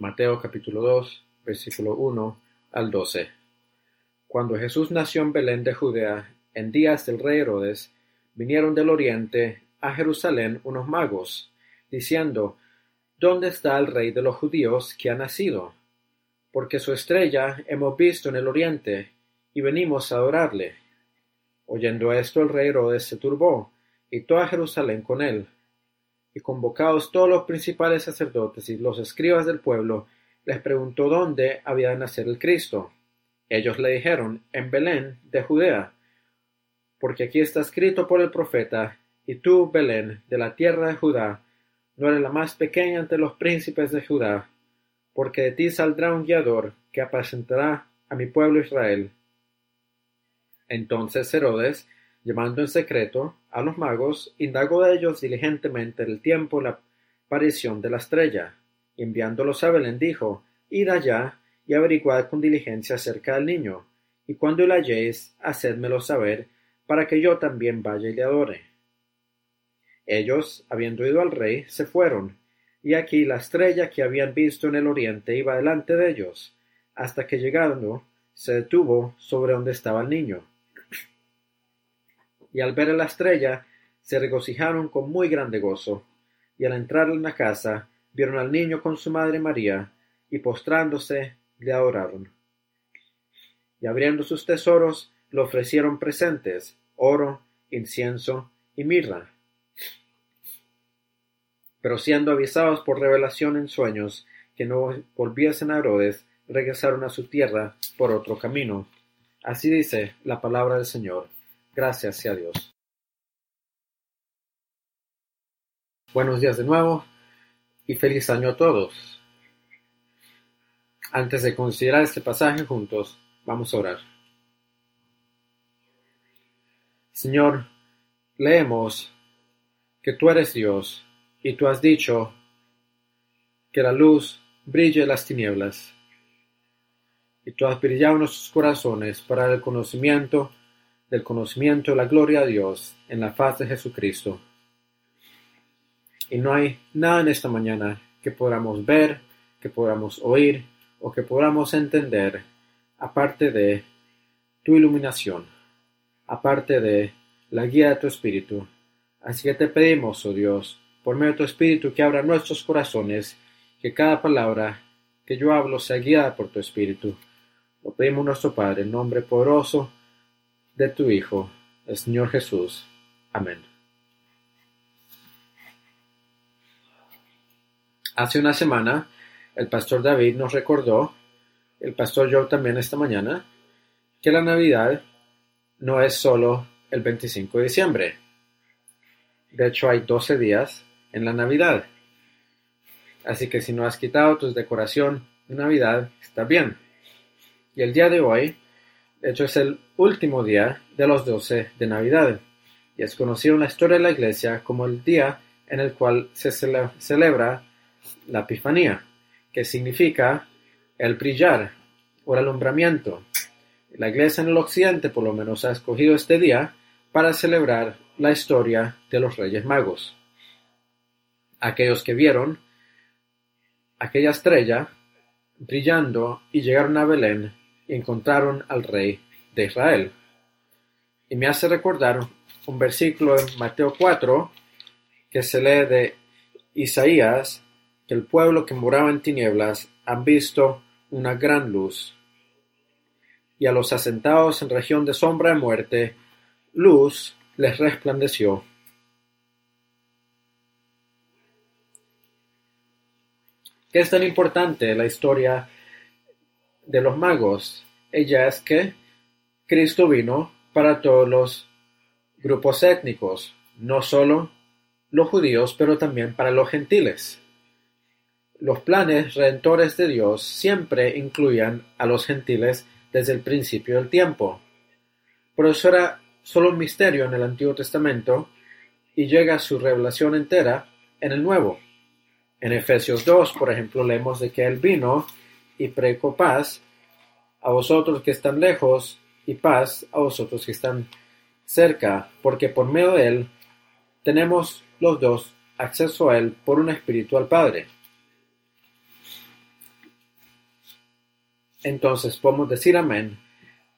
Mateo capítulo 2, versículo 1 al 12. Cuando Jesús nació en Belén de Judea, en días del rey Herodes, vinieron del oriente a Jerusalén unos magos, diciendo, ¿Dónde está el rey de los judíos que ha nacido? Porque su estrella hemos visto en el oriente, y venimos a adorarle. Oyendo esto el rey Herodes se turbó, y toda Jerusalén con él y convocados todos los principales sacerdotes y los escribas del pueblo, les preguntó dónde había de nacer el Cristo. Ellos le dijeron, en Belén de Judea, porque aquí está escrito por el profeta, y tú, Belén, de la tierra de Judá, no eres la más pequeña entre los príncipes de Judá, porque de ti saldrá un guiador que apacentará a mi pueblo Israel. Entonces Herodes Llamando en secreto a los magos, indagó de ellos diligentemente el tiempo la aparición de la estrella, y enviándolos a Belén dijo, Id allá y averiguad con diligencia acerca del niño, y cuando lo halléis, hacedmelo saber, para que yo también vaya y le adore. Ellos, habiendo ido al rey, se fueron, y aquí la estrella que habían visto en el oriente iba delante de ellos, hasta que llegando, se detuvo sobre donde estaba el niño y al ver la estrella se regocijaron con muy grande gozo. Y al entrar en la casa vieron al niño con su madre María, y postrándose le adoraron. Y abriendo sus tesoros le ofrecieron presentes, oro, incienso y mirra. Pero siendo avisados por revelación en sueños que no volviesen a Herodes, regresaron a su tierra por otro camino. Así dice la palabra del Señor. Gracias sea Dios. Buenos días de nuevo y feliz año a todos. Antes de considerar este pasaje juntos, vamos a orar. Señor, leemos que tú eres Dios y tú has dicho que la luz brille en las tinieblas y tú has brillado en nuestros corazones para el conocimiento del conocimiento la gloria de Dios en la faz de Jesucristo. Y no hay nada en esta mañana que podamos ver, que podamos oír o que podamos entender aparte de tu iluminación, aparte de la guía de tu Espíritu. Así que te pedimos, oh Dios, por medio de tu Espíritu, que abra nuestros corazones, que cada palabra que yo hablo sea guiada por tu Espíritu. Lo pedimos nuestro Padre, en nombre poderoso de tu Hijo, el Señor Jesús. Amén. Hace una semana, el pastor David nos recordó, el pastor Joe también esta mañana, que la Navidad no es solo el 25 de diciembre. De hecho, hay 12 días en la Navidad. Así que si no has quitado tu decoración de Navidad, está bien. Y el día de hoy de hecho, es el último día de los doce de Navidad, y es conocido en la historia de la Iglesia como el día en el cual se celebra la Epifanía, que significa el brillar o el alumbramiento. La Iglesia en el Occidente, por lo menos, ha escogido este día para celebrar la historia de los Reyes Magos. Aquellos que vieron aquella estrella brillando y llegaron a Belén encontraron al rey de Israel. Y me hace recordar un versículo en Mateo 4 que se lee de Isaías, que el pueblo que moraba en tinieblas han visto una gran luz. Y a los asentados en región de sombra de muerte, luz les resplandeció. ¿Qué es tan importante la historia de los magos. Ella es que Cristo vino para todos los grupos étnicos, no solo los judíos, pero también para los gentiles. Los planes redentores de Dios siempre incluían a los gentiles desde el principio del tiempo. Por eso era solo un misterio en el Antiguo Testamento y llega su revelación entera en el Nuevo. En Efesios 2, por ejemplo, leemos de que Él vino y preco paz a vosotros que están lejos y paz a vosotros que están cerca, porque por medio de él tenemos los dos acceso a él por un espíritu al Padre. entonces podemos decir amén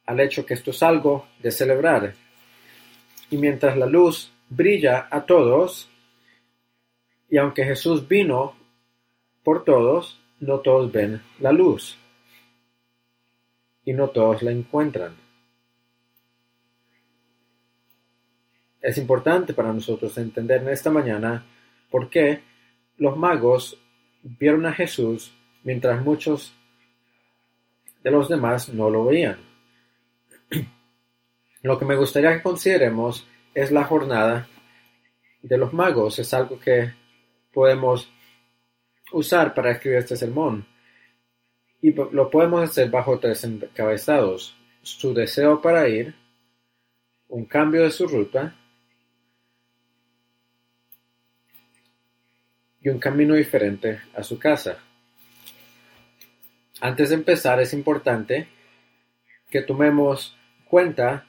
al hecho que esto es algo de celebrar. Y mientras la luz brilla a todos, y aunque Jesús vino por todos, no todos ven la luz. Y no todos la encuentran. Es importante para nosotros entender en esta mañana por qué los magos vieron a Jesús mientras muchos de los demás no lo veían. Lo que me gustaría que consideremos es la jornada de los magos. Es algo que podemos usar para escribir este sermón. Y lo podemos hacer bajo tres encabezados. Su deseo para ir, un cambio de su ruta y un camino diferente a su casa. Antes de empezar es importante que tomemos cuenta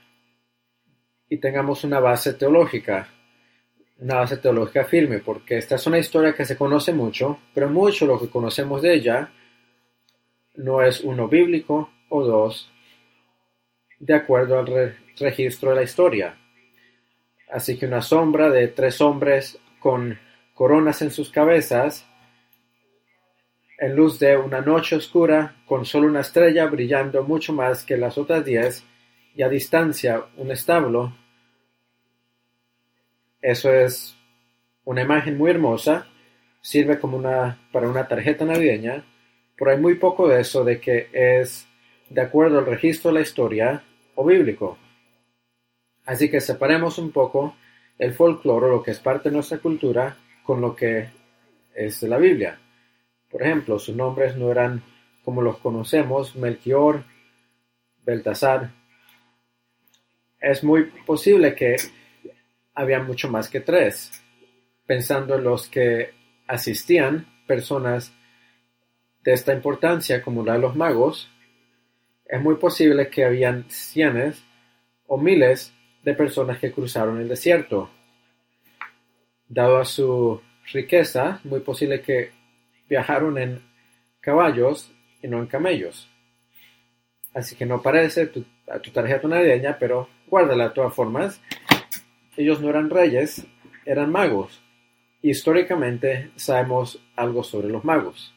y tengamos una base teológica, una base teológica firme, porque esta es una historia que se conoce mucho, pero mucho lo que conocemos de ella no es uno bíblico o dos de acuerdo al registro de la historia. Así que una sombra de tres hombres con coronas en sus cabezas en luz de una noche oscura, con solo una estrella brillando mucho más que las otras diez, y a distancia un establo. Eso es una imagen muy hermosa, sirve como una para una tarjeta navideña, pero hay muy poco de eso de que es de acuerdo al registro de la historia o bíblico. Así que separemos un poco el folclore, lo que es parte de nuestra cultura, con lo que es de la Biblia. Por ejemplo, sus nombres no eran como los conocemos, Melchior, Beltasar. Es muy posible que había mucho más que tres. Pensando en los que asistían, personas de esta importancia como la de los magos, es muy posible que habían cientos o miles de personas que cruzaron el desierto. Dado a su riqueza, muy posible que viajaron en caballos y no en camellos. Así que no parece tu, a tu tarjeta navideña, pero guárdala de todas formas. Ellos no eran reyes, eran magos. Históricamente sabemos algo sobre los magos.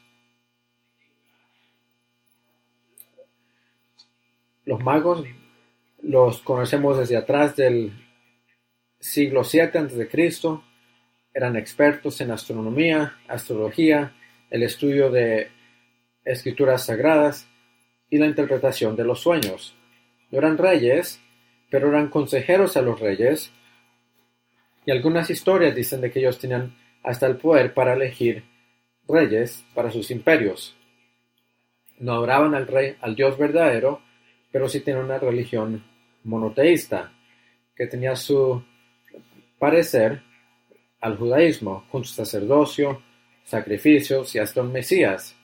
Los magos los conocemos desde atrás del siglo 7 a.C. Eran expertos en astronomía, astrología, el estudio de escrituras sagradas y la interpretación de los sueños. No eran reyes, pero eran consejeros a los reyes, y algunas historias dicen de que ellos tenían hasta el poder para elegir reyes para sus imperios. No adoraban al rey, al Dios verdadero, pero sí tenían una religión monoteísta, que tenía su parecer al judaísmo, con su sacerdocio, sacrificios y hasta un Mesías.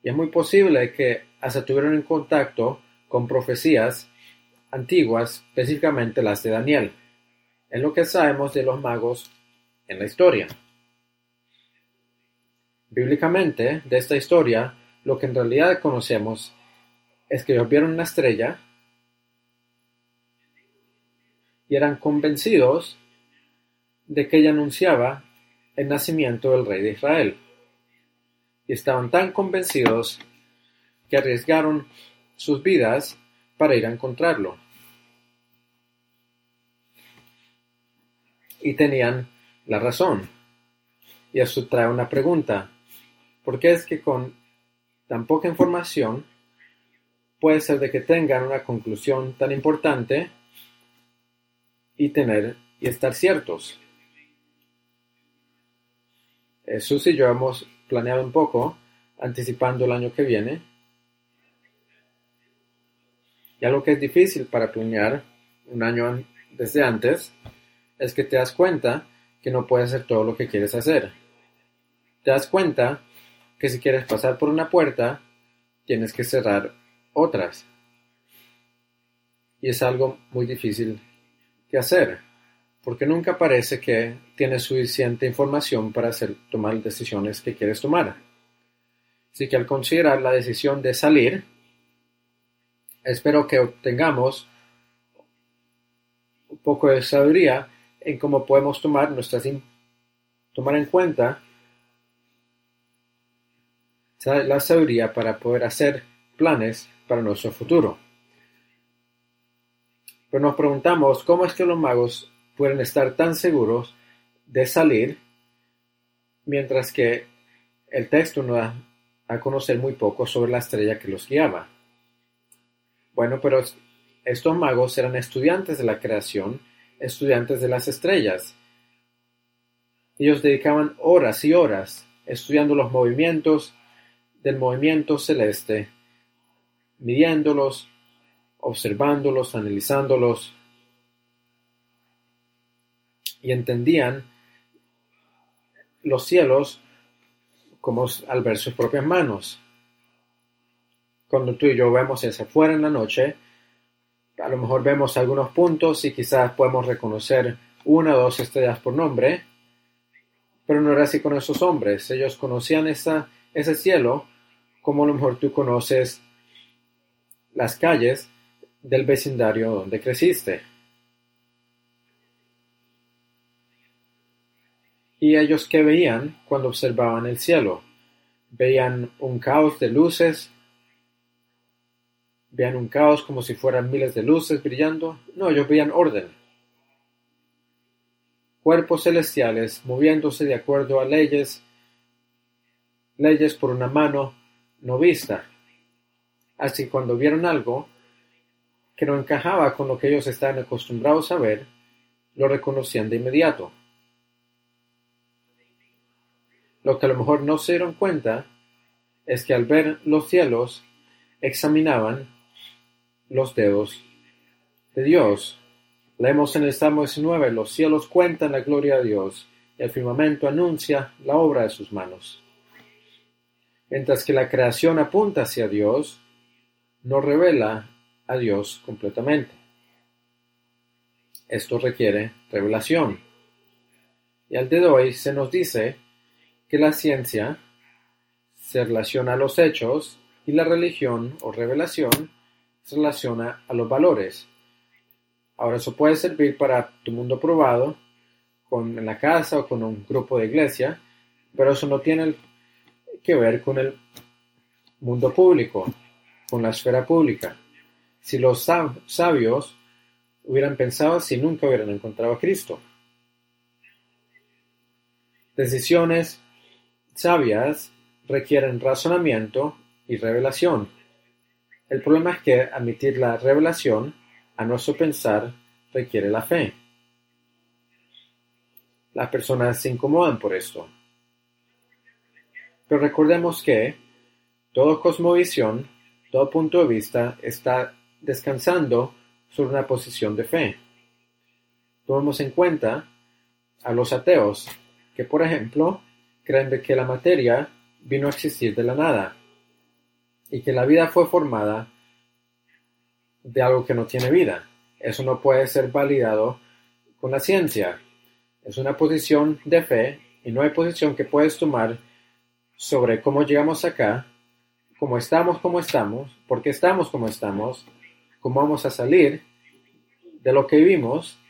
Y es muy posible que hasta tuvieron en contacto con profecías antiguas, específicamente las de Daniel. Es lo que sabemos de los magos en la historia. Bíblicamente, de esta historia, lo que en realidad conocemos es que ellos vieron una estrella y eran convencidos de que ella anunciaba el nacimiento del rey de Israel. Y estaban tan convencidos que arriesgaron sus vidas para ir a encontrarlo. Y tenían la razón. Y eso trae una pregunta. ¿Por qué es que con tan poca información puede ser de que tengan una conclusión tan importante y tener y estar ciertos? Jesús y yo hemos planeado un poco, anticipando el año que viene. Y algo que es difícil para planear un año desde antes es que te das cuenta que no puedes hacer todo lo que quieres hacer. Te das cuenta que si quieres pasar por una puerta, tienes que cerrar otras. Y es algo muy difícil que hacer porque nunca parece que tienes suficiente información para hacer, tomar decisiones que quieres tomar. Así que al considerar la decisión de salir, Espero que obtengamos un poco de sabiduría en cómo podemos tomar nuestras tomar en cuenta la sabiduría para poder hacer planes para nuestro futuro. Pero nos preguntamos cómo es que los magos pueden estar tan seguros de salir mientras que el texto nos da a conocer muy poco sobre la estrella que los guiaba. Bueno, pero estos magos eran estudiantes de la creación, estudiantes de las estrellas. Ellos dedicaban horas y horas estudiando los movimientos del movimiento celeste, midiéndolos, observándolos, analizándolos, y entendían los cielos como al ver sus propias manos. Cuando tú y yo vemos hacia afuera en la noche, a lo mejor vemos algunos puntos y quizás podemos reconocer una o dos estrellas por nombre, pero no era así con esos hombres. Ellos conocían esa, ese cielo como a lo mejor tú conoces las calles del vecindario donde creciste. ¿Y ellos qué veían cuando observaban el cielo? ¿Veían un caos de luces? ¿Veían un caos como si fueran miles de luces brillando? No, ellos veían orden. Cuerpos celestiales moviéndose de acuerdo a leyes, leyes por una mano no vista. Así cuando vieron algo que no encajaba con lo que ellos estaban acostumbrados a ver, lo reconocían de inmediato. Lo que a lo mejor no se dieron cuenta es que al ver los cielos examinaban los dedos de Dios. Leemos en el Salmo 19, los cielos cuentan la gloria de Dios el firmamento anuncia la obra de sus manos. Mientras que la creación apunta hacia Dios, no revela a Dios completamente. Esto requiere revelación. Y al día de hoy se nos dice que la ciencia se relaciona a los hechos y la religión o revelación se relaciona a los valores. Ahora eso puede servir para tu mundo probado, con, la casa o con un grupo de iglesia, pero eso no tiene que ver con el mundo público, con la esfera pública. Si los sabios hubieran pensado si nunca hubieran encontrado a Cristo. Decisiones sabias requieren razonamiento y revelación. El problema es que admitir la revelación a nuestro pensar requiere la fe. Las personas se incomodan por esto. Pero recordemos que todo cosmovisión, todo punto de vista está descansando sobre una posición de fe. Tomemos en cuenta a los ateos, que por ejemplo creen de que la materia vino a existir de la nada y que la vida fue formada de algo que no tiene vida. Eso no puede ser validado con la ciencia. Es una posición de fe y no hay posición que puedes tomar sobre cómo llegamos acá, cómo estamos como estamos, por qué estamos como estamos, cómo vamos a salir de lo que vivimos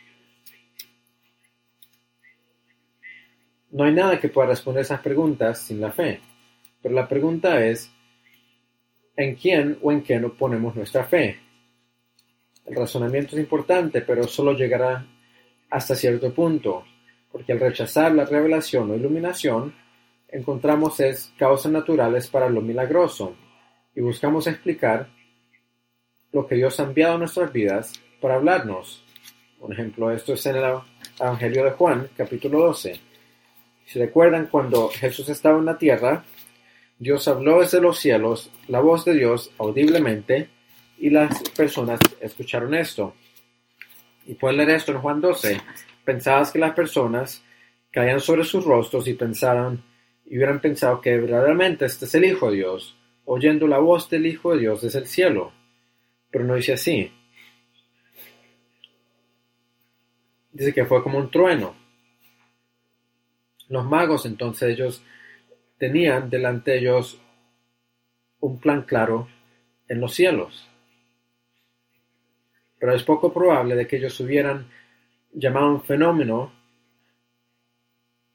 No hay nada que pueda responder esas preguntas sin la fe. Pero la pregunta es, ¿en quién o en qué no ponemos nuestra fe? El razonamiento es importante, pero solo llegará hasta cierto punto, porque al rechazar la revelación o iluminación, encontramos es causas naturales para lo milagroso y buscamos explicar lo que Dios ha enviado a nuestras vidas para hablarnos. Por ejemplo, esto es en el Evangelio de Juan, capítulo 12. Si recuerdan, cuando Jesús estaba en la tierra, Dios habló desde los cielos, la voz de Dios audiblemente, y las personas escucharon esto. Y pueden leer esto en Juan 12. Pensabas que las personas caían sobre sus rostros y pensaron, y hubieran pensado que verdaderamente este es el Hijo de Dios, oyendo la voz del Hijo de Dios desde el cielo. Pero no dice así. Dice que fue como un trueno. Los magos entonces ellos tenían delante de ellos un plan claro en los cielos. pero es poco probable de que ellos hubieran llamado un fenómeno,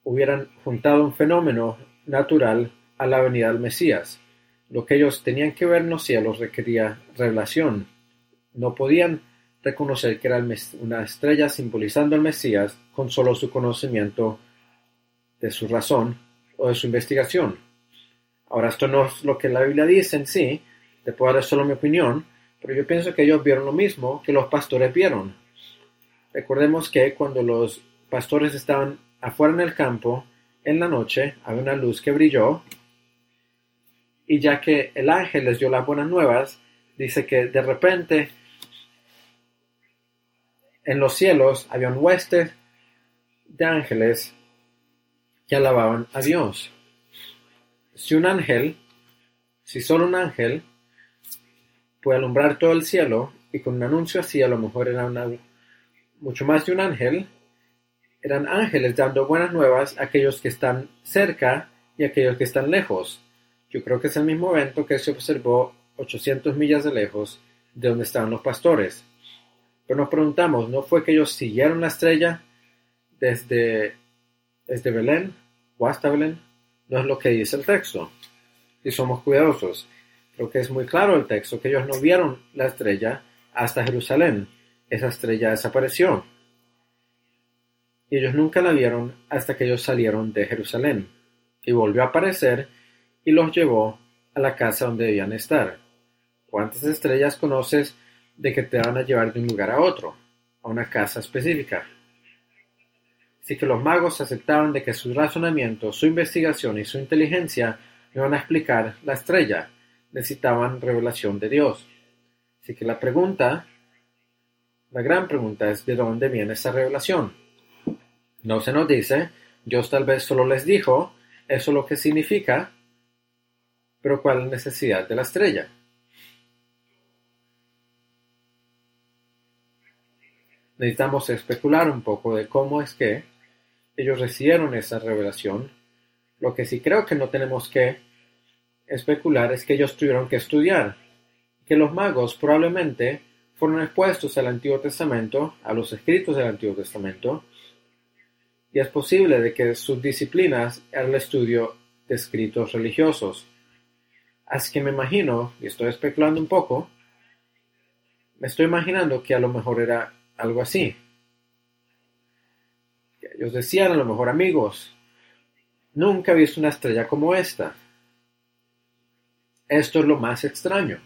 hubieran juntado un fenómeno natural a la venida del Mesías. Lo que ellos tenían que ver en los cielos requería revelación. No podían reconocer que era una estrella simbolizando al Mesías con solo su conocimiento de su razón o de su investigación. Ahora, esto no es lo que la Biblia dice en sí, te puedo dar solo mi opinión, pero yo pienso que ellos vieron lo mismo que los pastores vieron. Recordemos que cuando los pastores estaban afuera en el campo, en la noche, había una luz que brilló, y ya que el ángel les dio las buenas nuevas, dice que de repente en los cielos había un hueste de ángeles que alababan a Dios. Si un ángel, si solo un ángel puede alumbrar todo el cielo y con un anuncio así a lo mejor era mucho más de un ángel, eran ángeles dando buenas nuevas a aquellos que están cerca y a aquellos que están lejos. Yo creo que es el mismo evento que se observó 800 millas de lejos de donde estaban los pastores. Pero nos preguntamos, ¿no fue que ellos siguieron la estrella desde, desde Belén o hasta Belén? No es lo que dice el texto. Y somos cuidadosos. Creo que es muy claro el texto que ellos no vieron la estrella hasta Jerusalén. Esa estrella desapareció. Y ellos nunca la vieron hasta que ellos salieron de Jerusalén. Y volvió a aparecer y los llevó a la casa donde debían estar. ¿Cuántas estrellas conoces de que te van a llevar de un lugar a otro, a una casa específica? Así que los magos aceptaban de que su razonamiento, su investigación y su inteligencia iban a explicar la estrella. Necesitaban revelación de Dios. Así que la pregunta, la gran pregunta es de dónde viene esa revelación. No se nos dice, Dios tal vez solo les dijo, eso lo que significa, pero ¿cuál necesidad de la estrella? Necesitamos especular un poco de cómo es que ellos recibieron esa revelación. Lo que sí creo que no tenemos que especular es que ellos tuvieron que estudiar, que los magos probablemente fueron expuestos al Antiguo Testamento, a los escritos del Antiguo Testamento, y es posible de que sus disciplinas eran el estudio de escritos religiosos. Así que me imagino, y estoy especulando un poco, me estoy imaginando que a lo mejor era algo así. ellos decían a lo mejor amigos, nunca he visto una estrella como esta. Esto es lo más extraño.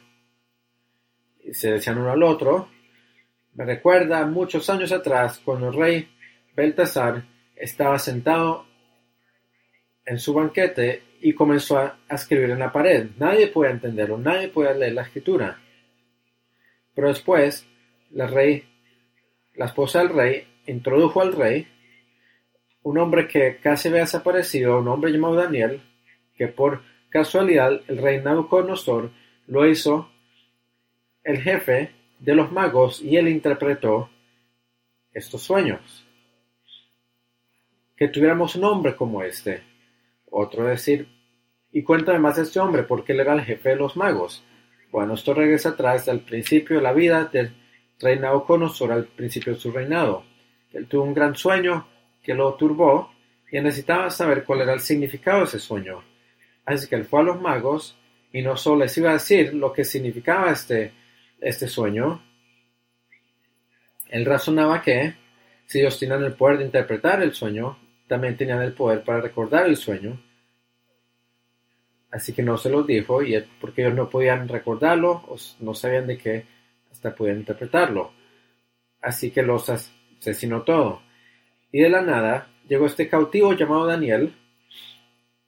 Y se decían uno al otro. Me recuerda muchos años atrás cuando el rey Beltasar estaba sentado en su banquete y comenzó a, escribir en la pared. Nadie puede entenderlo, nadie puede leer la escritura. Pero después, la, rey, la esposa del rey introdujo al rey un hombre que casi había desaparecido, un hombre llamado Daniel, que por casualidad el rey Nabucodonosor lo hizo el jefe de los magos y él interpretó estos sueños. Que tuviéramos un hombre como este, otro decir, y cuéntame más de este hombre, porque él era el jefe de los magos. Bueno, esto regresa atrás al principio de la vida del rey Nabucodonosor, al principio de su reinado. Él tuvo un gran sueño que lo turbó y necesitaba saber cuál era el significado de ese sueño. Así que él fue a los magos y no solo les iba a decir lo que significaba este, este sueño, él razonaba que si ellos tenían el poder de interpretar el sueño, también tenían el poder para recordar el sueño. Así que no se los dijo, y porque ellos no podían recordarlo, no sabían de qué hasta podían interpretarlo. Así que los asesinó todo. Y de la nada llegó este cautivo llamado Daniel,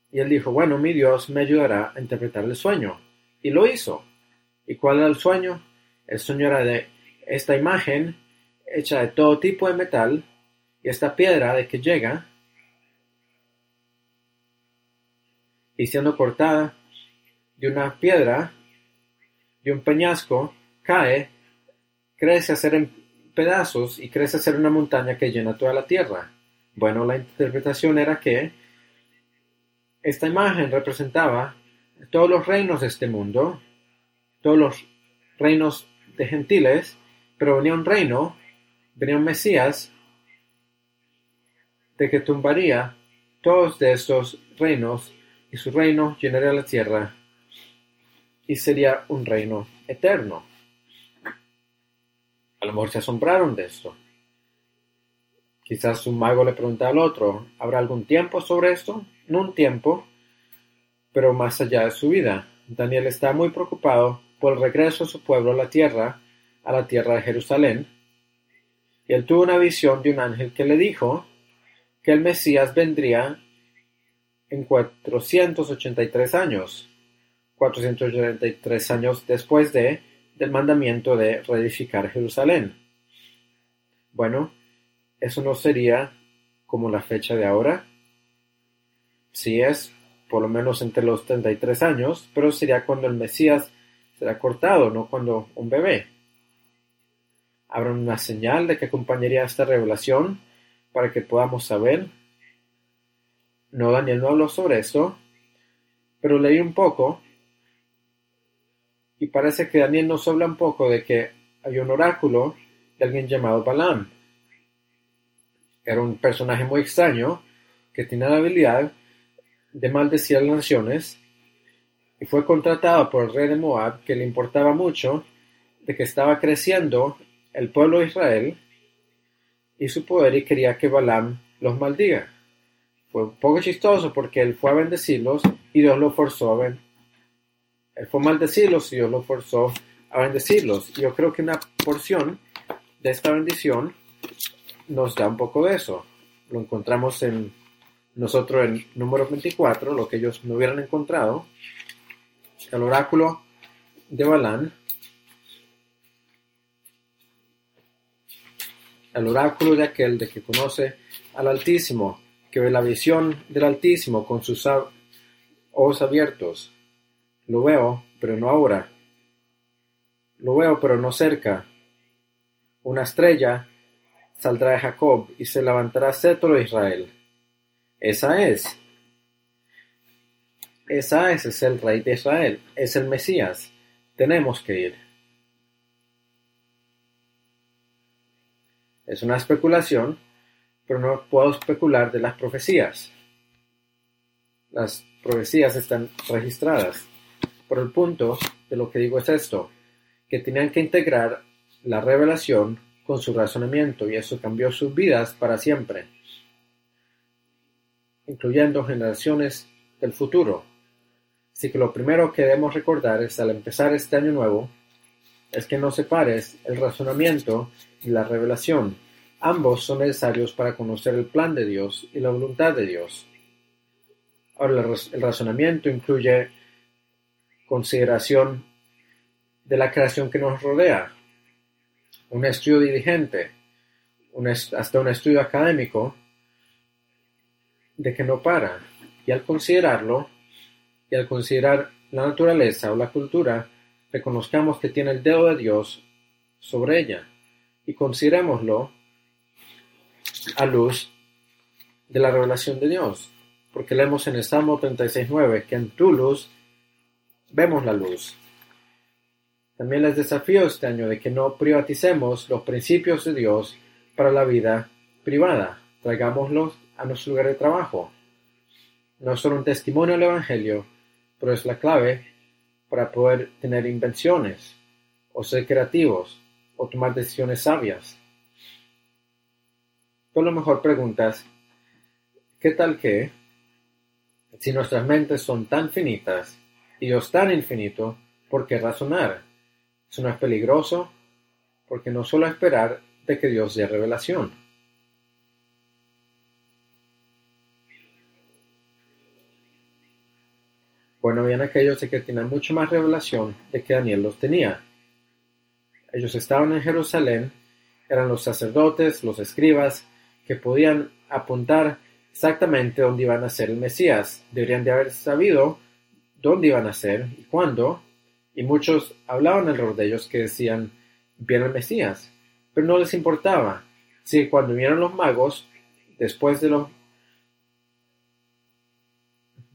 y él dijo, bueno, mi Dios me ayudará a interpretar el sueño. Y lo hizo. ¿Y cuál era el sueño? El sueño era de esta imagen hecha de todo tipo de metal, y esta piedra de que llega y siendo cortada de una piedra, de un peñasco, cae, crece a ser en pedazos y crece a ser una montaña que llena toda la tierra. Bueno, la interpretación era que esta imagen representaba todos los reinos de este mundo, todos los reinos de gentiles, Pero venía un reino, venía un Mesías, de que tumbaría todos de estos reinos y su reino llenaría la tierra y sería un reino eterno. A lo se asombraron de esto. Quizás un mago le pregunta al otro, ¿habrá algún tiempo sobre esto? No un tiempo, pero más allá de su vida. Daniel está muy preocupado por el regreso de su pueblo a la tierra, a la tierra de Jerusalén. Y él tuvo una visión de un ángel que le dijo que el Mesías vendría en 483 años, 483 años después de, del mandamiento de reedificar Jerusalén. Bueno, eso no sería como la fecha de ahora. Sí es por lo menos entre los 33 años, pero sería cuando el Mesías será cortado, no cuando un bebé. Habrá una señal de que acompañaría esta revelación para que podamos saber. No, Daniel no habló sobre esto, pero leí un poco y parece que Daniel nos habla un poco de que hay un oráculo de alguien llamado Balaam. Era un personaje muy extraño que tenía la habilidad de maldecir las naciones y fue contratado por el rey de Moab que le importaba mucho de que estaba creciendo el pueblo de Israel y su poder y quería que Balaam los maldiga. Fue un poco chistoso porque él fue a bendecirlos y Dios lo forzó a Él fue a maldecirlos y Dios lo forzó a bendecirlos. Yo creo que una porción de esta bendición nos da un poco de eso. Lo encontramos en nosotros en número 24, lo que ellos no hubieran encontrado. El oráculo de Balán el oráculo de aquel de que conoce al Altísimo, que ve la visión del Altísimo con sus ojos abiertos. Lo veo, pero no ahora. Lo veo, pero no cerca. Una estrella saldrá de Jacob y se levantará cetro de Israel. Esa es. Esa es, es el rey de Israel, es el Mesías. Tenemos que ir. Es una especulación, pero no puedo especular de las profecías. Las profecías están registradas. Por el punto de lo que digo es esto, que tenían que integrar la revelación con su razonamiento y eso cambió sus vidas para siempre, incluyendo generaciones del futuro. Así que lo primero que debemos recordar es al empezar este año nuevo es que no separes el razonamiento y la revelación. Ambos son necesarios para conocer el plan de Dios y la voluntad de Dios. Ahora, el razonamiento incluye consideración de la creación que nos rodea, un estudio dirigente, hasta un estudio académico, de que no para. Y al considerarlo, y al considerar la naturaleza o la cultura, reconozcamos que tiene el dedo de Dios sobre ella y considerémoslo a luz de la revelación de Dios, porque leemos en el Salmo 36.9 que en tu luz vemos la luz. También les desafío este año de que no privaticemos los principios de Dios para la vida privada, traigámoslos a nuestro lugar de trabajo. No es solo un testimonio del Evangelio, pero es la clave para poder tener invenciones, o ser creativos, o tomar decisiones sabias. Tú lo mejor preguntas, ¿qué tal que, si nuestras mentes son tan finitas y Dios tan infinito, ¿por qué razonar? ¿Eso no es peligroso? Porque no solo esperar de que Dios dé revelación. Bueno, habían aquellos de que tenían mucho más revelación de que Daniel los tenía. Ellos estaban en Jerusalén, eran los sacerdotes, los escribas, que podían apuntar exactamente dónde iban a ser el Mesías. Deberían de haber sabido dónde iban a ser y cuándo, y muchos hablaban alrededor de ellos que decían, viene el Mesías, pero no les importaba. Si cuando vinieron los magos, después de los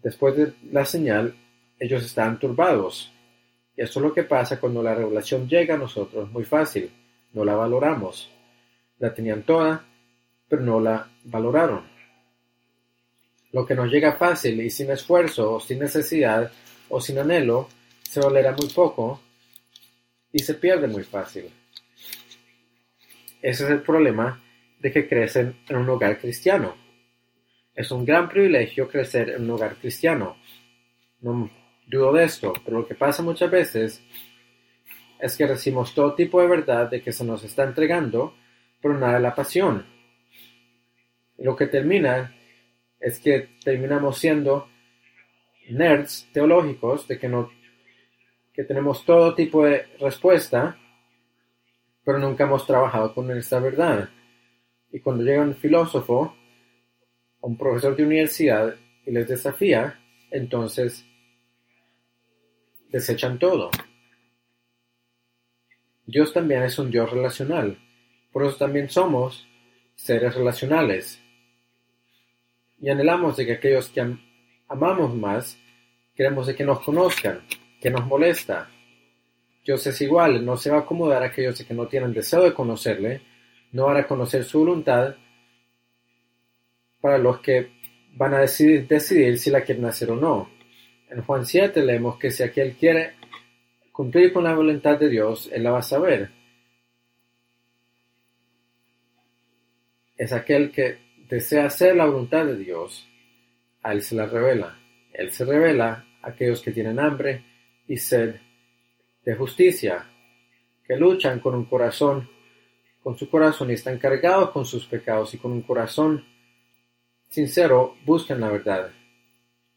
Después de la señal, ellos estaban turbados. Y esto es lo que pasa cuando la revelación llega a nosotros muy fácil. no la valoramos. La tenían toda, pero no la valoraron. Lo que nos llega fácil y sin esfuerzo o sin necesidad o sin anhelo se valera muy poco y se pierde muy fácil. Ese es el problema de que crecen en un hogar cristiano. Es un gran privilegio crecer en un hogar cristiano. No dudo de esto, pero lo que pasa muchas veces es que recibimos todo tipo de verdad de que se nos está entregando, pero nada de la pasión. Lo que termina es que terminamos siendo nerds teológicos de que no que tenemos todo tipo de respuesta, pero nunca hemos trabajado con esta verdad. Y cuando llega un filósofo, un profesor de universidad y les desafía, entonces desechan todo. Dios también es un Dios relacional, por eso también somos seres relacionales. Y anhelamos de que aquellos que amamos más, queremos de que nos conozcan, que nos molesta. Dios es igual, no se va a acomodar a aquellos que no tienen deseo de conocerle, no a conocer su voluntad, para los que van a decidir, decidir si la quieren hacer o no. En Juan 7 leemos que si aquel quiere cumplir con la voluntad de Dios, él la va a saber. Es aquel que desea hacer la voluntad de Dios, a él se la revela. Él se revela a aquellos que tienen hambre y sed de justicia, que luchan con un corazón, con su corazón y están cargados con sus pecados y con un corazón sincero buscan la verdad.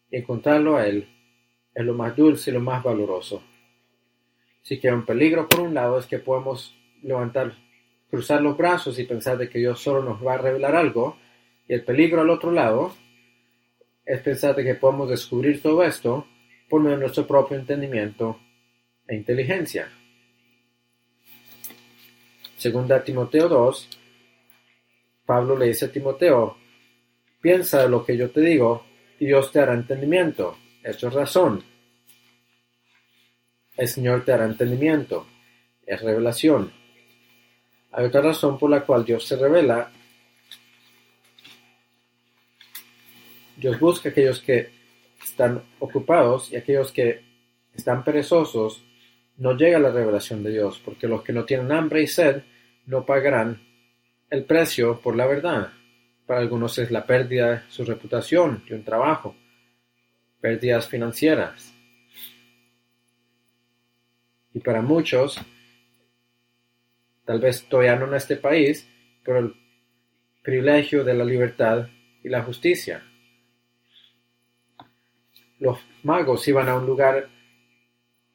Y encontrarlo a Él es lo más dulce y lo más valoroso. Si que un peligro por un lado es que podemos levantar, cruzar los brazos y pensar de que Dios solo nos va a revelar algo, el peligro al otro lado es pensar de que podemos descubrir todo esto por medio de nuestro propio entendimiento e inteligencia. Segunda Timoteo 2, Pablo le dice a Timoteo, Piensa lo que yo te digo y Dios te hará entendimiento. Eso es razón. El Señor te hará entendimiento. Es revelación. Hay otra razón por la cual Dios se revela. Dios busca a aquellos que están ocupados y aquellos que están perezosos. No llega la revelación de Dios, porque los que no tienen hambre y sed no pagarán el precio por la verdad. Para algunos es la pérdida de su reputación y un trabajo, pérdidas financieras. Y para muchos, tal vez todavía no en este país, pero el privilegio de la libertad y la justicia. Los magos iban a un lugar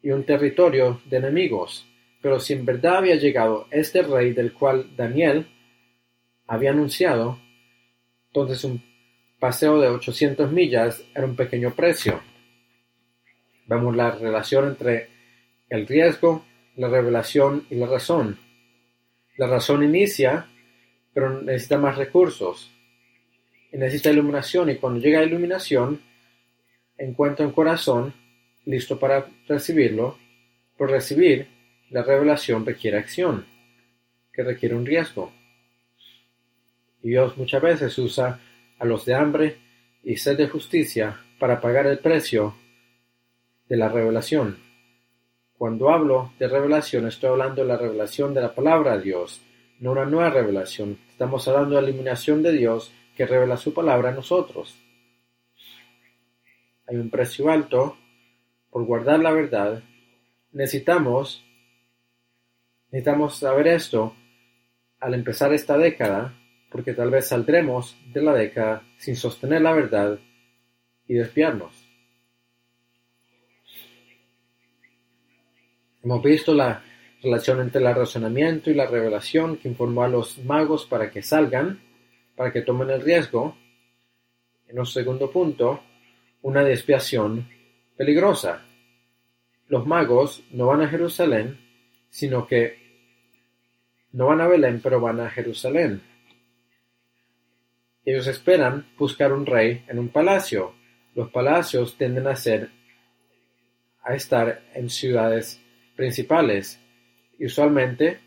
y un territorio de enemigos, pero si en verdad había llegado este rey del cual Daniel había anunciado, entonces un paseo de 800 millas era un pequeño precio. Vemos la relación entre el riesgo, la revelación y la razón. La razón inicia, pero necesita más recursos. Y necesita iluminación y cuando llega a iluminación, encuentra un corazón listo para recibirlo. Por recibir, la revelación requiere acción, que requiere un riesgo. Dios muchas veces usa a los de hambre y sed de justicia para pagar el precio de la revelación. Cuando hablo de revelación, estoy hablando de la revelación de la palabra de Dios, no una nueva revelación. Estamos hablando de la iluminación de Dios que revela su palabra a nosotros. Hay un precio alto por guardar la verdad. Necesitamos, necesitamos saber esto al empezar esta década porque tal vez saldremos de la década sin sostener la verdad y desviarnos. Hemos visto la relación entre el razonamiento y la revelación que informó a los magos para que salgan, para que tomen el riesgo. En un segundo punto, una desviación peligrosa. Los magos no van a Jerusalén, sino que no van a Belén, pero van a Jerusalén. Ellos esperan buscar un rey en un palacio. Los palacios tienden a ser a estar en ciudades principales. Y usualmente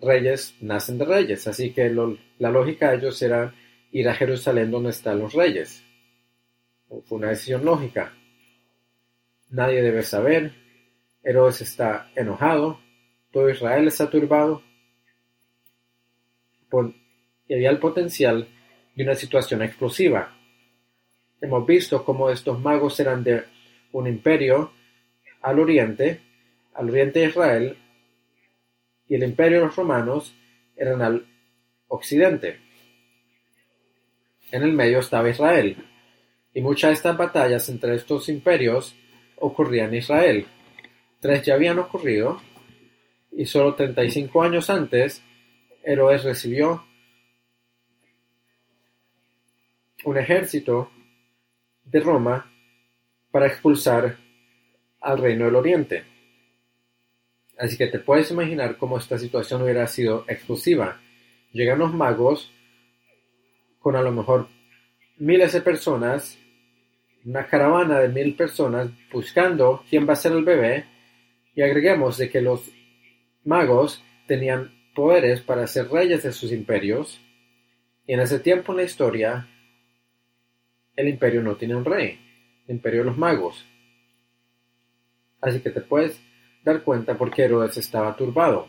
reyes nacen de reyes, así que la lógica de ellos era ir a Jerusalén donde están los reyes. Fue una decisión lógica. Nadie debe saber. Herodes está enojado. Todo Israel está turbado. y había el potencial de una situación explosiva. Hemos visto cómo estos magos eran de un imperio al oriente, al oriente de Israel, y el imperio de los romanos eran al occidente. En el medio estaba Israel, y muchas de estas batallas entre estos imperios ocurrían en Israel. Tres ya habían ocurrido, y solo 35 años antes, Herodes recibió un ejército de Roma para expulsar al reino del oriente. Así que te puedes imaginar cómo esta situación hubiera sido explosiva. Llegan los magos con a lo mejor miles de personas, una caravana de mil personas buscando quién va a ser el bebé y agreguemos de que los magos tenían poderes para ser reyes de sus imperios y en ese tiempo en la historia el imperio no tiene un rey, el imperio de los magos. Así que te puedes dar cuenta por qué Herodes estaba turbado.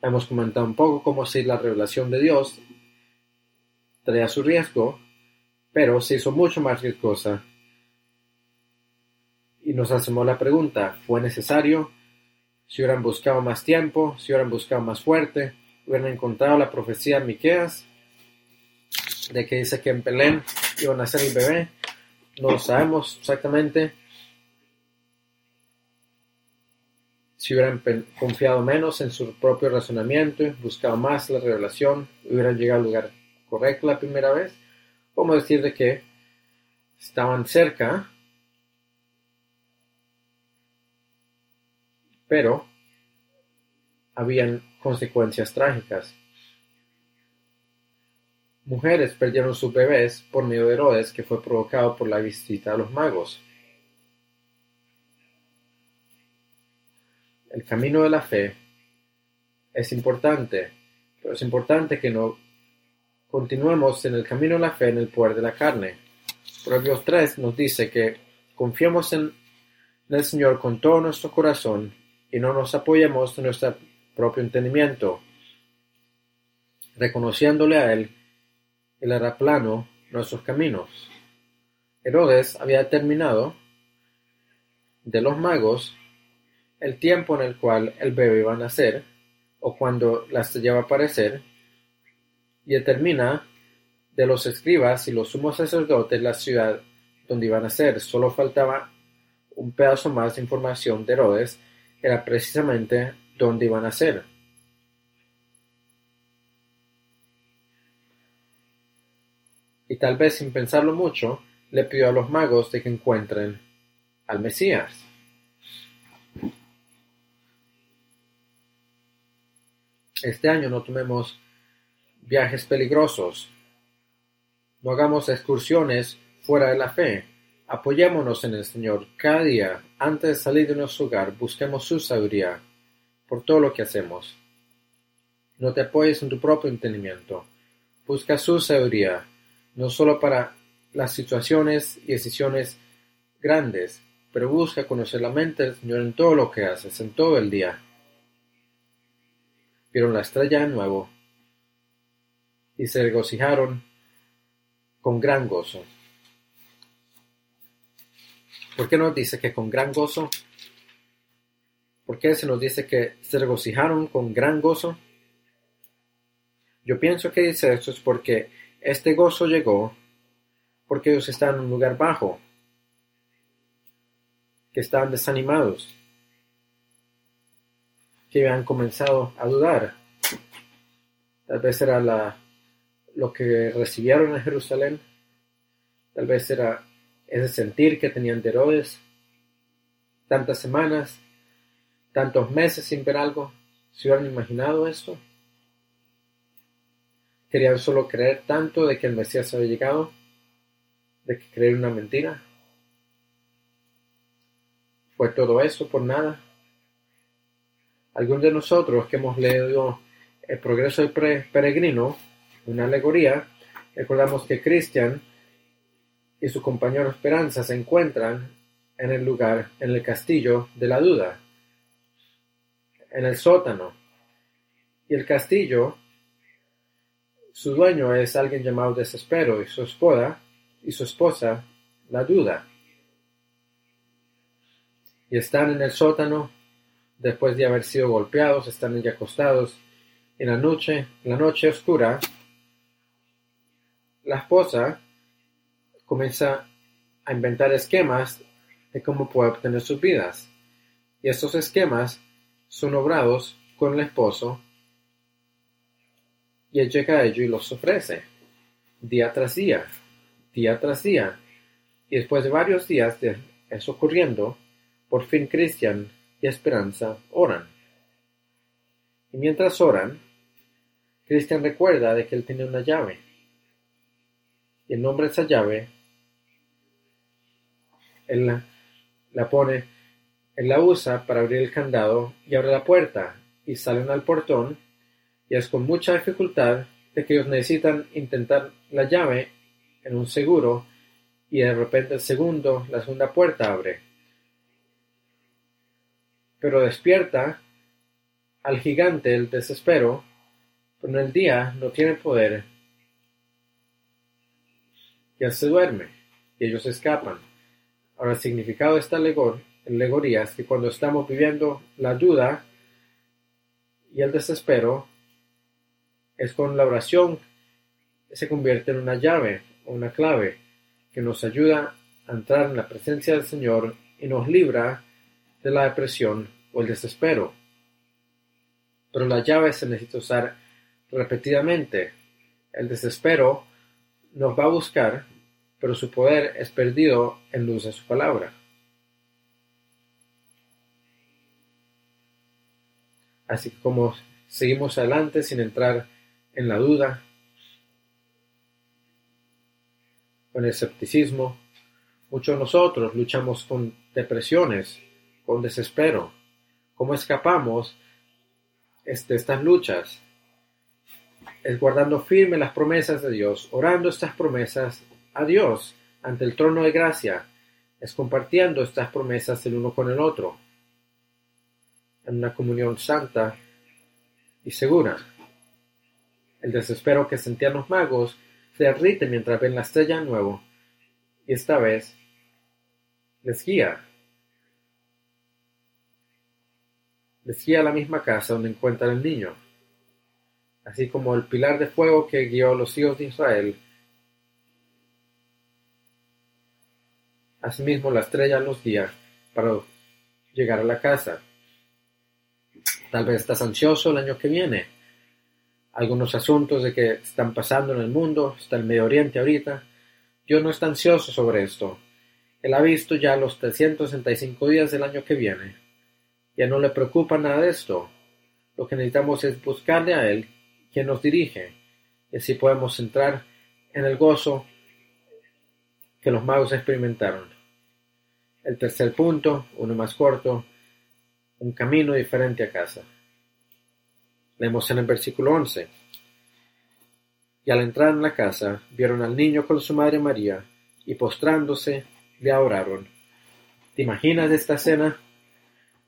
Hemos comentado un poco cómo si la revelación de Dios traía su riesgo, pero se hizo mucho más riesgosa. Y nos hacemos la pregunta, ¿fue necesario? Si hubieran buscado más tiempo, si hubieran buscado más fuerte, hubieran encontrado la profecía de Miqueas, de que dice que en Belén iba a nacer el bebé. No lo sabemos exactamente. Si hubieran confiado menos en su propio razonamiento, buscado más la revelación, hubieran llegado al lugar correcto la primera vez. Como decir de que estaban cerca, pero habían consecuencias trágicas. Mujeres perdieron sus bebés por medio de Herodes que fue provocado por la visita de los magos. El camino de la fe es importante, pero es importante que no continuemos en el camino de la fe en el poder de la carne. Proverbios 3 nos dice que confiemos en el Señor con todo nuestro corazón y no nos apoyemos en nuestra propio entendimiento. Reconociéndole a Él, Él hará plano nuestros caminos. Herodes había determinado de los magos el tiempo en el cual el bebé iba a nacer o cuando la estrella va a aparecer y determina de los escribas y los sumos sacerdotes la ciudad donde iban a nacer. Solo faltaba un pedazo más de información de Herodes, era precisamente dónde iban a ser. Y tal vez sin pensarlo mucho, le pidió a los magos que encuentren al Mesías. Este año no tomemos viajes peligrosos, no hagamos excursiones fuera de la fe, apoyémonos en el Señor cada día antes de salir de nuestro hogar, busquemos su sabiduría por todo lo que hacemos. No te apoyes en tu propio entendimiento. Busca su sabiduría, no solo para las situaciones y decisiones grandes, pero busca conocer la mente del Señor en todo lo que haces, en todo el día. Vieron la estrella de nuevo y se regocijaron con gran gozo. ¿Por qué nos dice que con gran gozo? ¿Por qué se nos dice que se regocijaron con gran gozo? Yo pienso que dice esto es porque este gozo llegó porque ellos están en un lugar bajo, que estaban desanimados, que habían comenzado a dudar. Tal vez era la, lo que recibieron en Jerusalén, tal vez era ese sentir que tenían de Herodes, tantas semanas tantos meses sin ver algo, ¿se hubieran imaginado esto? ¿Querían solo creer tanto de que el Mesías había llegado? ¿De que creer una mentira? Fue ¿Fue todo eso por nada? Algunos de nosotros que hemos leído El progreso del peregrino, una alegoría, recordamos que Christian y su compañero Esperanza se encuentran en el lugar, en el castillo de la duda, en el sótano. Y el castillo, su dueño es alguien llamado Desespero y su esposa, y su esposa, la duda. Y están en el sótano después de haber sido golpeados, están allí acostados. En la noche, en la noche oscura, la esposa comienza a inventar esquemas de cómo puede obtener sus vidas. Y estos esquemas son obrados con el esposo y él llega a ello y los ofrece día tras día, día tras día. Y después de varios días de eso ocurriendo, por fin Cristian y Esperanza oran. Y mientras oran, Cristian recuerda de que él tiene una llave. Y el nombre de esa llave, él la, la pone, él la usa para abrir el candado y abre la puerta y salen al portón y es con mucha dificultad de que ellos necesitan intentar la llave en un seguro y de repente el segundo, la segunda puerta abre. Pero despierta al gigante el desespero, pero en el día no tiene poder ya se duerme y ellos escapan. Ahora el significado de esta alegoría es que cuando estamos viviendo la duda y el desespero, es con la oración que se convierte en una llave o una clave que nos ayuda a entrar en la presencia del Señor y nos libra de la depresión o el desespero. Pero la llave se necesita usar repetidamente. El desespero nos va a buscar, pero su poder es perdido en luz de su palabra. Así que como seguimos adelante sin entrar en la duda, con el escepticismo, muchos de nosotros luchamos con depresiones, con desespero. ¿Cómo escapamos de estas luchas? Es guardando firme las promesas de Dios, orando estas promesas a Dios ante el trono de gracia, es compartiendo estas promesas el uno con el otro, en una comunión santa y segura. El desespero que sentían los magos se derrite mientras ven la estrella nuevo, y esta vez les guía. Les guía a la misma casa donde encuentran el niño así como el pilar de fuego que guió a los hijos de Israel. Asimismo la estrella los guía para llegar a la casa. Tal vez estás ansioso el año que viene. Algunos asuntos de que están pasando en el mundo, está el Medio Oriente ahorita. Yo no estoy ansioso sobre esto. Él ha visto ya los 365 días del año que viene. Ya no le preocupa nada de esto. Lo que necesitamos es buscarle a Él quien nos dirige, y así podemos entrar en el gozo que los magos experimentaron. El tercer punto, uno más corto, un camino diferente a casa. Leemos en el versículo 11. Y al entrar en la casa, vieron al niño con su madre María, y postrándose, le adoraron. ¿Te imaginas esta escena?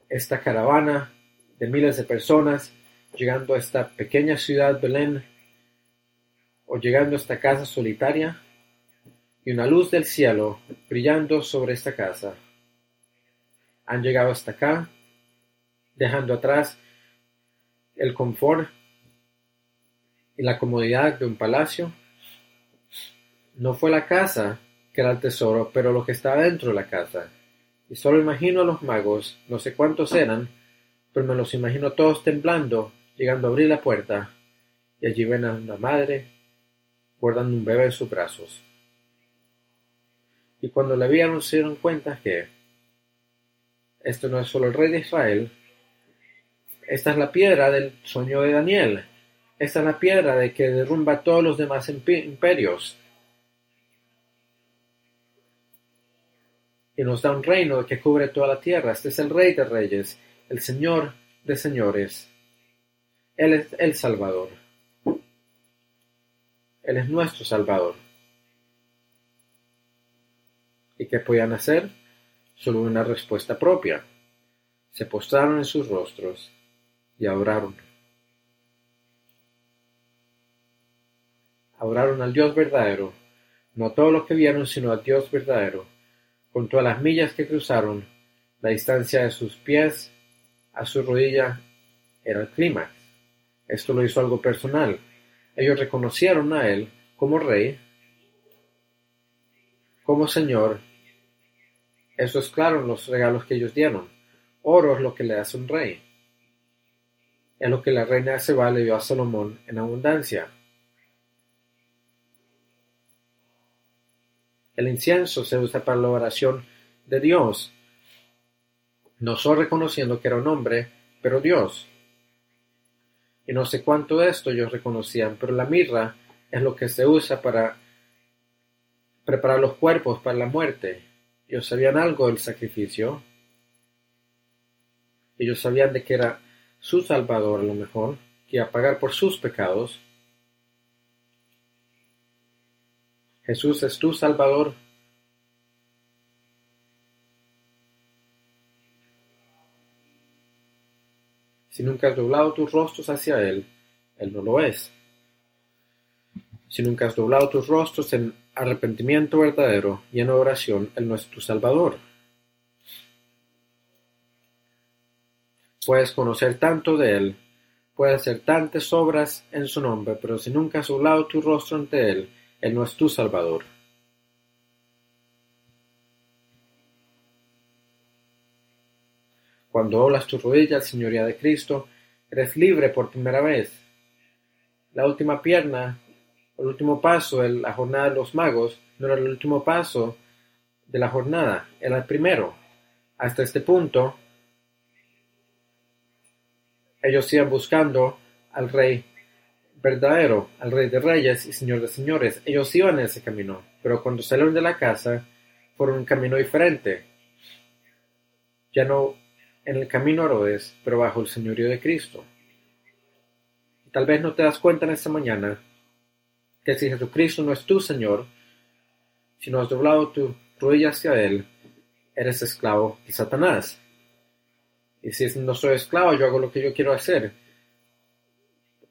Esta caravana de miles de personas llegando a esta pequeña ciudad Belén o llegando a esta casa solitaria y una luz del cielo brillando sobre esta casa. Han llegado hasta acá, dejando atrás el confort y la comodidad de un palacio. No fue la casa que era el tesoro, pero lo que estaba dentro de la casa. Y solo imagino a los magos, no sé cuántos eran, pero me los imagino todos temblando llegando a abrir la puerta, y allí ven a una madre guardando un bebé en sus brazos. Y cuando le vieron se dieron cuenta que esto no es solo el rey de Israel, esta es la piedra del sueño de Daniel, esta es la piedra de que derrumba todos los demás imperios. y nos da un reino que cubre toda la tierra. Este es el Rey de Reyes, el Señor de Señores. Él es el Salvador. Él es nuestro Salvador. ¿Y qué podían hacer? Solo una respuesta propia. Se postraron en sus rostros y adoraron. Adoraron al Dios verdadero, no todo lo que vieron, sino al Dios verdadero. Con todas las millas que cruzaron, la distancia de sus pies a su rodilla era el clímax. Esto lo hizo algo personal. Ellos reconocieron a Él como Rey, como Señor. Eso es claro en los regalos que ellos dieron. Oro es lo que le hace un rey. Es lo que la reina de Seba le dio a Salomón en abundancia. El incienso se usa para la oración de Dios, no solo reconociendo que era un hombre, pero Dios. Y no sé cuánto esto ellos reconocían, pero la mirra es lo que se usa para preparar los cuerpos para la muerte. Ellos sabían algo del sacrificio. Ellos sabían de que era su Salvador a lo mejor, que iba a pagar por sus pecados. Jesús es tu Salvador. Si nunca has doblado tus rostros hacia Él, Él no lo es. Si nunca has doblado tus rostros en arrepentimiento verdadero y en oración, Él no es tu Salvador. Puedes conocer tanto de Él, puedes hacer tantas obras en su nombre, pero si nunca has doblado tu rostro ante Él, él no es tu Salvador. Cuando doblas tu rodilla al Señoría de Cristo, eres libre por primera vez. La última pierna, el último paso en la jornada de los magos, no era el último paso de la jornada, era el primero. Hasta este punto, ellos iban buscando al rey verdadero, al Rey de Reyes y Señor de Señores. Ellos iban en ese camino, pero cuando salieron de la casa, fueron un camino diferente. Ya no en el camino Herodes, pero bajo el señorío de Cristo. Tal vez no te das cuenta en esta mañana que si Jesucristo no es tu Señor, si no has doblado tu rodilla hacia Él, eres esclavo de Satanás. Y si no soy esclavo, yo hago lo que yo quiero hacer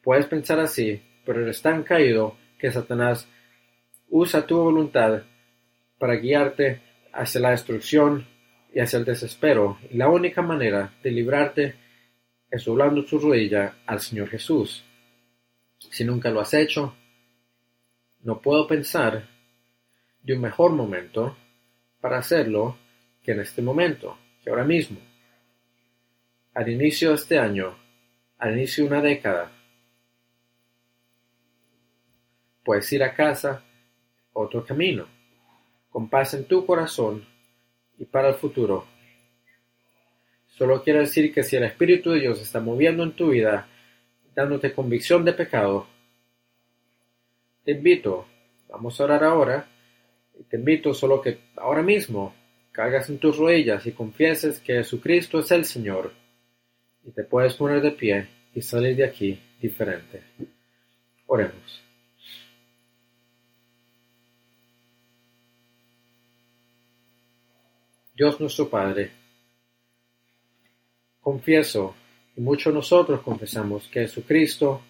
Puedes pensar así, pero eres tan caído que Satanás usa tu voluntad para guiarte hacia la destrucción y hacia el desespero. Y la única manera de librarte es doblando tu rodilla al Señor Jesús. Si nunca lo has hecho, no puedo pensar de un mejor momento para hacerlo que en este momento, que ahora mismo. Al inicio de este año, al inicio de una década, puedes ir a casa otro camino, con paz en tu corazón y para el futuro. Solo quiero decir que si el Espíritu de Dios está moviendo en tu vida, dándote convicción de pecado, te invito, vamos a orar ahora, y te invito solo que ahora mismo caigas en tus rodillas y confieses que Jesucristo es el Señor, y te puedes poner de pie y salir de aquí diferente. Oremos. Dios nuestro Padre, confieso, y muchos nosotros confesamos que Jesucristo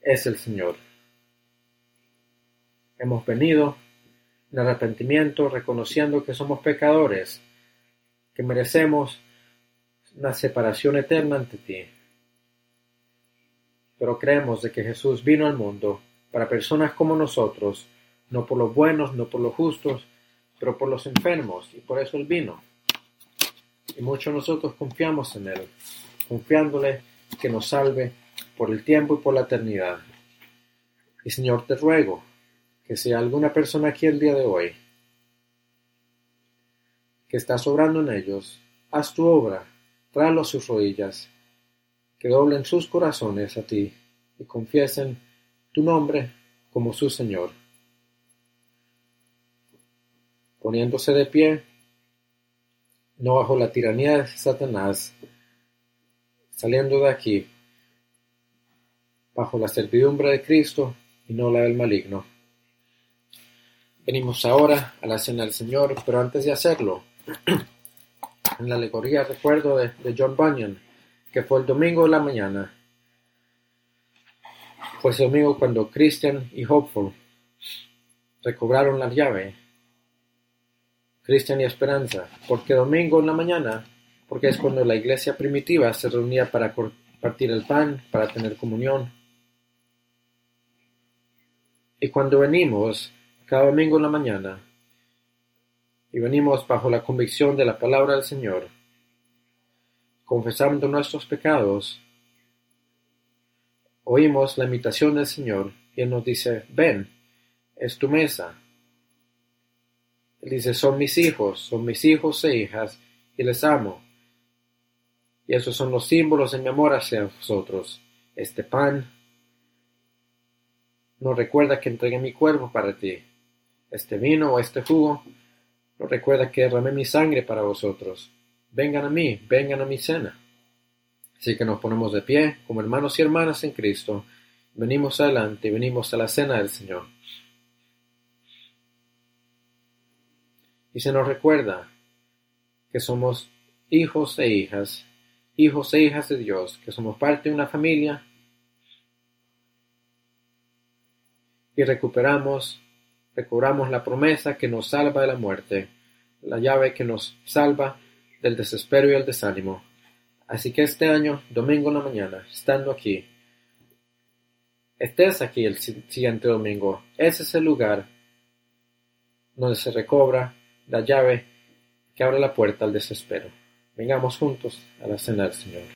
es el Señor. Hemos venido en arrepentimiento, reconociendo que somos pecadores, que merecemos una separación eterna ante ti. Pero creemos de que Jesús vino al mundo para personas como nosotros, no por los buenos, no por los justos, pero por los enfermos, y por eso Él vino. Y muchos nosotros confiamos en Él, confiándole que nos salve por el tiempo y por la eternidad. Y Señor, te ruego que si alguna persona aquí el día de hoy que está sobrando en ellos, haz tu obra, tráelo a sus rodillas, que doblen sus corazones a ti y confiesen tu nombre como su Señor. Poniéndose de pie, no bajo la tiranía de Satanás, saliendo de aquí, bajo la servidumbre de Cristo y no la del maligno. Venimos ahora a la cena del Señor, pero antes de hacerlo, en la alegoría recuerdo de, John Bunyan, que fue el domingo de la mañana, fue ese domingo cuando Christian y Hopeful recobraron la llave, Christian y Esperanza, porque domingo en la mañana, porque es cuando la iglesia primitiva se reunía para partir el pan, para tener comunión. Y cuando venimos cada domingo en la mañana, y venimos bajo la convicción de la palabra del Señor, confesando nuestros pecados, oímos la invitación del Señor y Él nos dice, ven, es tu mesa. Él dice, son mis hijos, son mis hijos e hijas, y les amo. Y esos son los símbolos de mi amor hacia vosotros. Este pan nos recuerda que entregué mi cuerpo para ti. Este vino o este jugo no recuerda que derramé mi sangre para vosotros. Vengan a mí, vengan a mi cena. Así que nos ponemos de pie como hermanos y hermanas en Cristo. Venimos adelante y venimos a la cena del Señor. Y se nos recuerda que somos hijos e hijas, hijos e hijas de Dios, que somos parte de una familia y recuperamos recobramos la promesa que nos salva de la muerte, la llave que nos salva del desespero y el desánimo. Así que este año, domingo en la mañana, estando aquí, estés aquí el siguiente domingo, ese es el lugar donde se recobra la llave que abre la puerta al desespero. Vengamos juntos a la cena del Señor.